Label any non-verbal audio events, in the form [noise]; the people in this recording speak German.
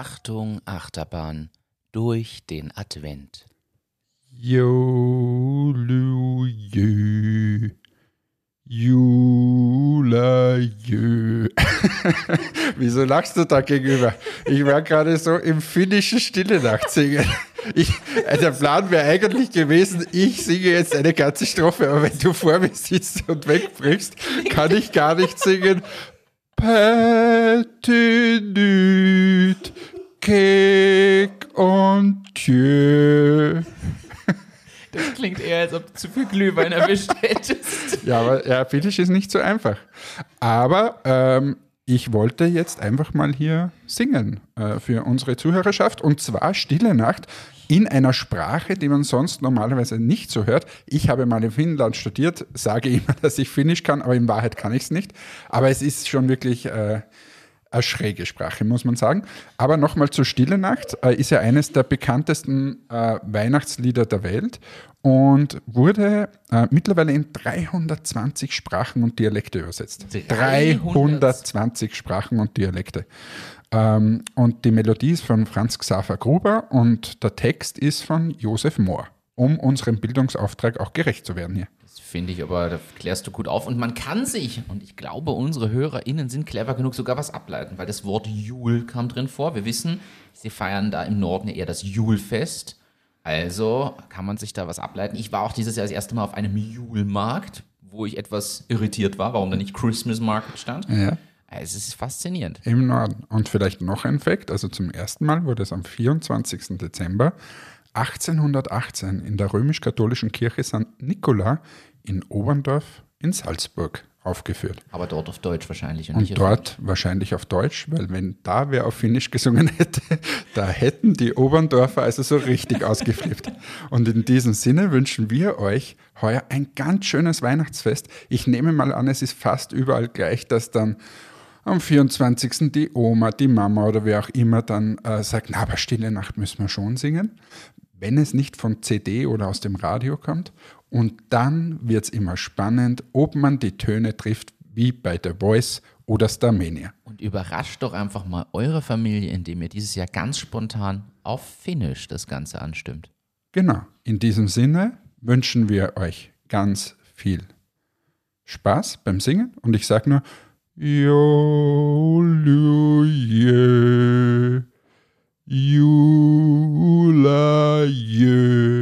Achtung, Achterbahn durch den Advent. Jolujö. Julajö. [laughs] Wieso lachst du da gegenüber? Ich war gerade so im finnischen Stille Nacht singen. Ich, äh, der Plan wäre eigentlich gewesen, ich singe jetzt eine ganze Strophe, aber wenn du vor mir sitzt und wegbrichst, kann ich gar nicht singen. Patinüt, Kek und Tjö. Das klingt eher, als ob du zu viel Glühwein erwischt hättest. Ja, aber ja, Finnisch ist nicht so einfach. Aber ähm, ich wollte jetzt einfach mal hier singen äh, für unsere Zuhörerschaft und zwar Stille Nacht in einer Sprache, die man sonst normalerweise nicht so hört. Ich habe mal in Finnland studiert, sage immer, [laughs] dass ich Finnisch kann, aber in Wahrheit kann ich es nicht. Aber es ist schon wirklich äh, eine schräge Sprache, muss man sagen. Aber nochmal zur Stille Nacht, äh, ist ja eines der bekanntesten äh, Weihnachtslieder der Welt und wurde äh, mittlerweile in 320 Sprachen und Dialekte übersetzt. 320 Sprachen und Dialekte. Ähm, und die Melodie ist von Franz Xaver Gruber und der Text ist von Josef Mohr, um unserem Bildungsauftrag auch gerecht zu werden hier. Das finde ich aber, da klärst du gut auf. Und man kann sich, und ich glaube, unsere HörerInnen sind clever genug, sogar was ableiten, weil das Wort Jul kam drin vor. Wir wissen, sie feiern da im Norden eher das Julfest. Also kann man sich da was ableiten. Ich war auch dieses Jahr das erste Mal auf einem Julmarkt, wo ich etwas irritiert war, warum da nicht Christmas Market stand. Ja. Es ist faszinierend. Im Norden. Und vielleicht noch ein Fakt, also zum ersten Mal wurde es am 24. Dezember 1818 in der römisch-katholischen Kirche St. Nikola in Oberndorf in Salzburg aufgeführt. Aber dort auf Deutsch wahrscheinlich. Und, und dort wahrscheinlich auf Deutsch, weil wenn da wer auf Finnisch gesungen hätte, [laughs] da hätten die Oberndorfer also so richtig [laughs] ausgeflippt. Und in diesem Sinne wünschen wir euch heuer ein ganz schönes Weihnachtsfest. Ich nehme mal an, es ist fast überall gleich, dass dann am 24. die Oma, die Mama oder wer auch immer dann äh, sagt, na, aber Stille Nacht müssen wir schon singen, wenn es nicht von CD oder aus dem Radio kommt. Und dann wird es immer spannend, ob man die Töne trifft, wie bei The Voice oder Starmania. Und überrascht doch einfach mal eure Familie, indem ihr dieses Jahr ganz spontan auf Finnisch das Ganze anstimmt. Genau. In diesem Sinne wünschen wir euch ganz viel Spaß beim Singen und ich sage nur Joluje, you.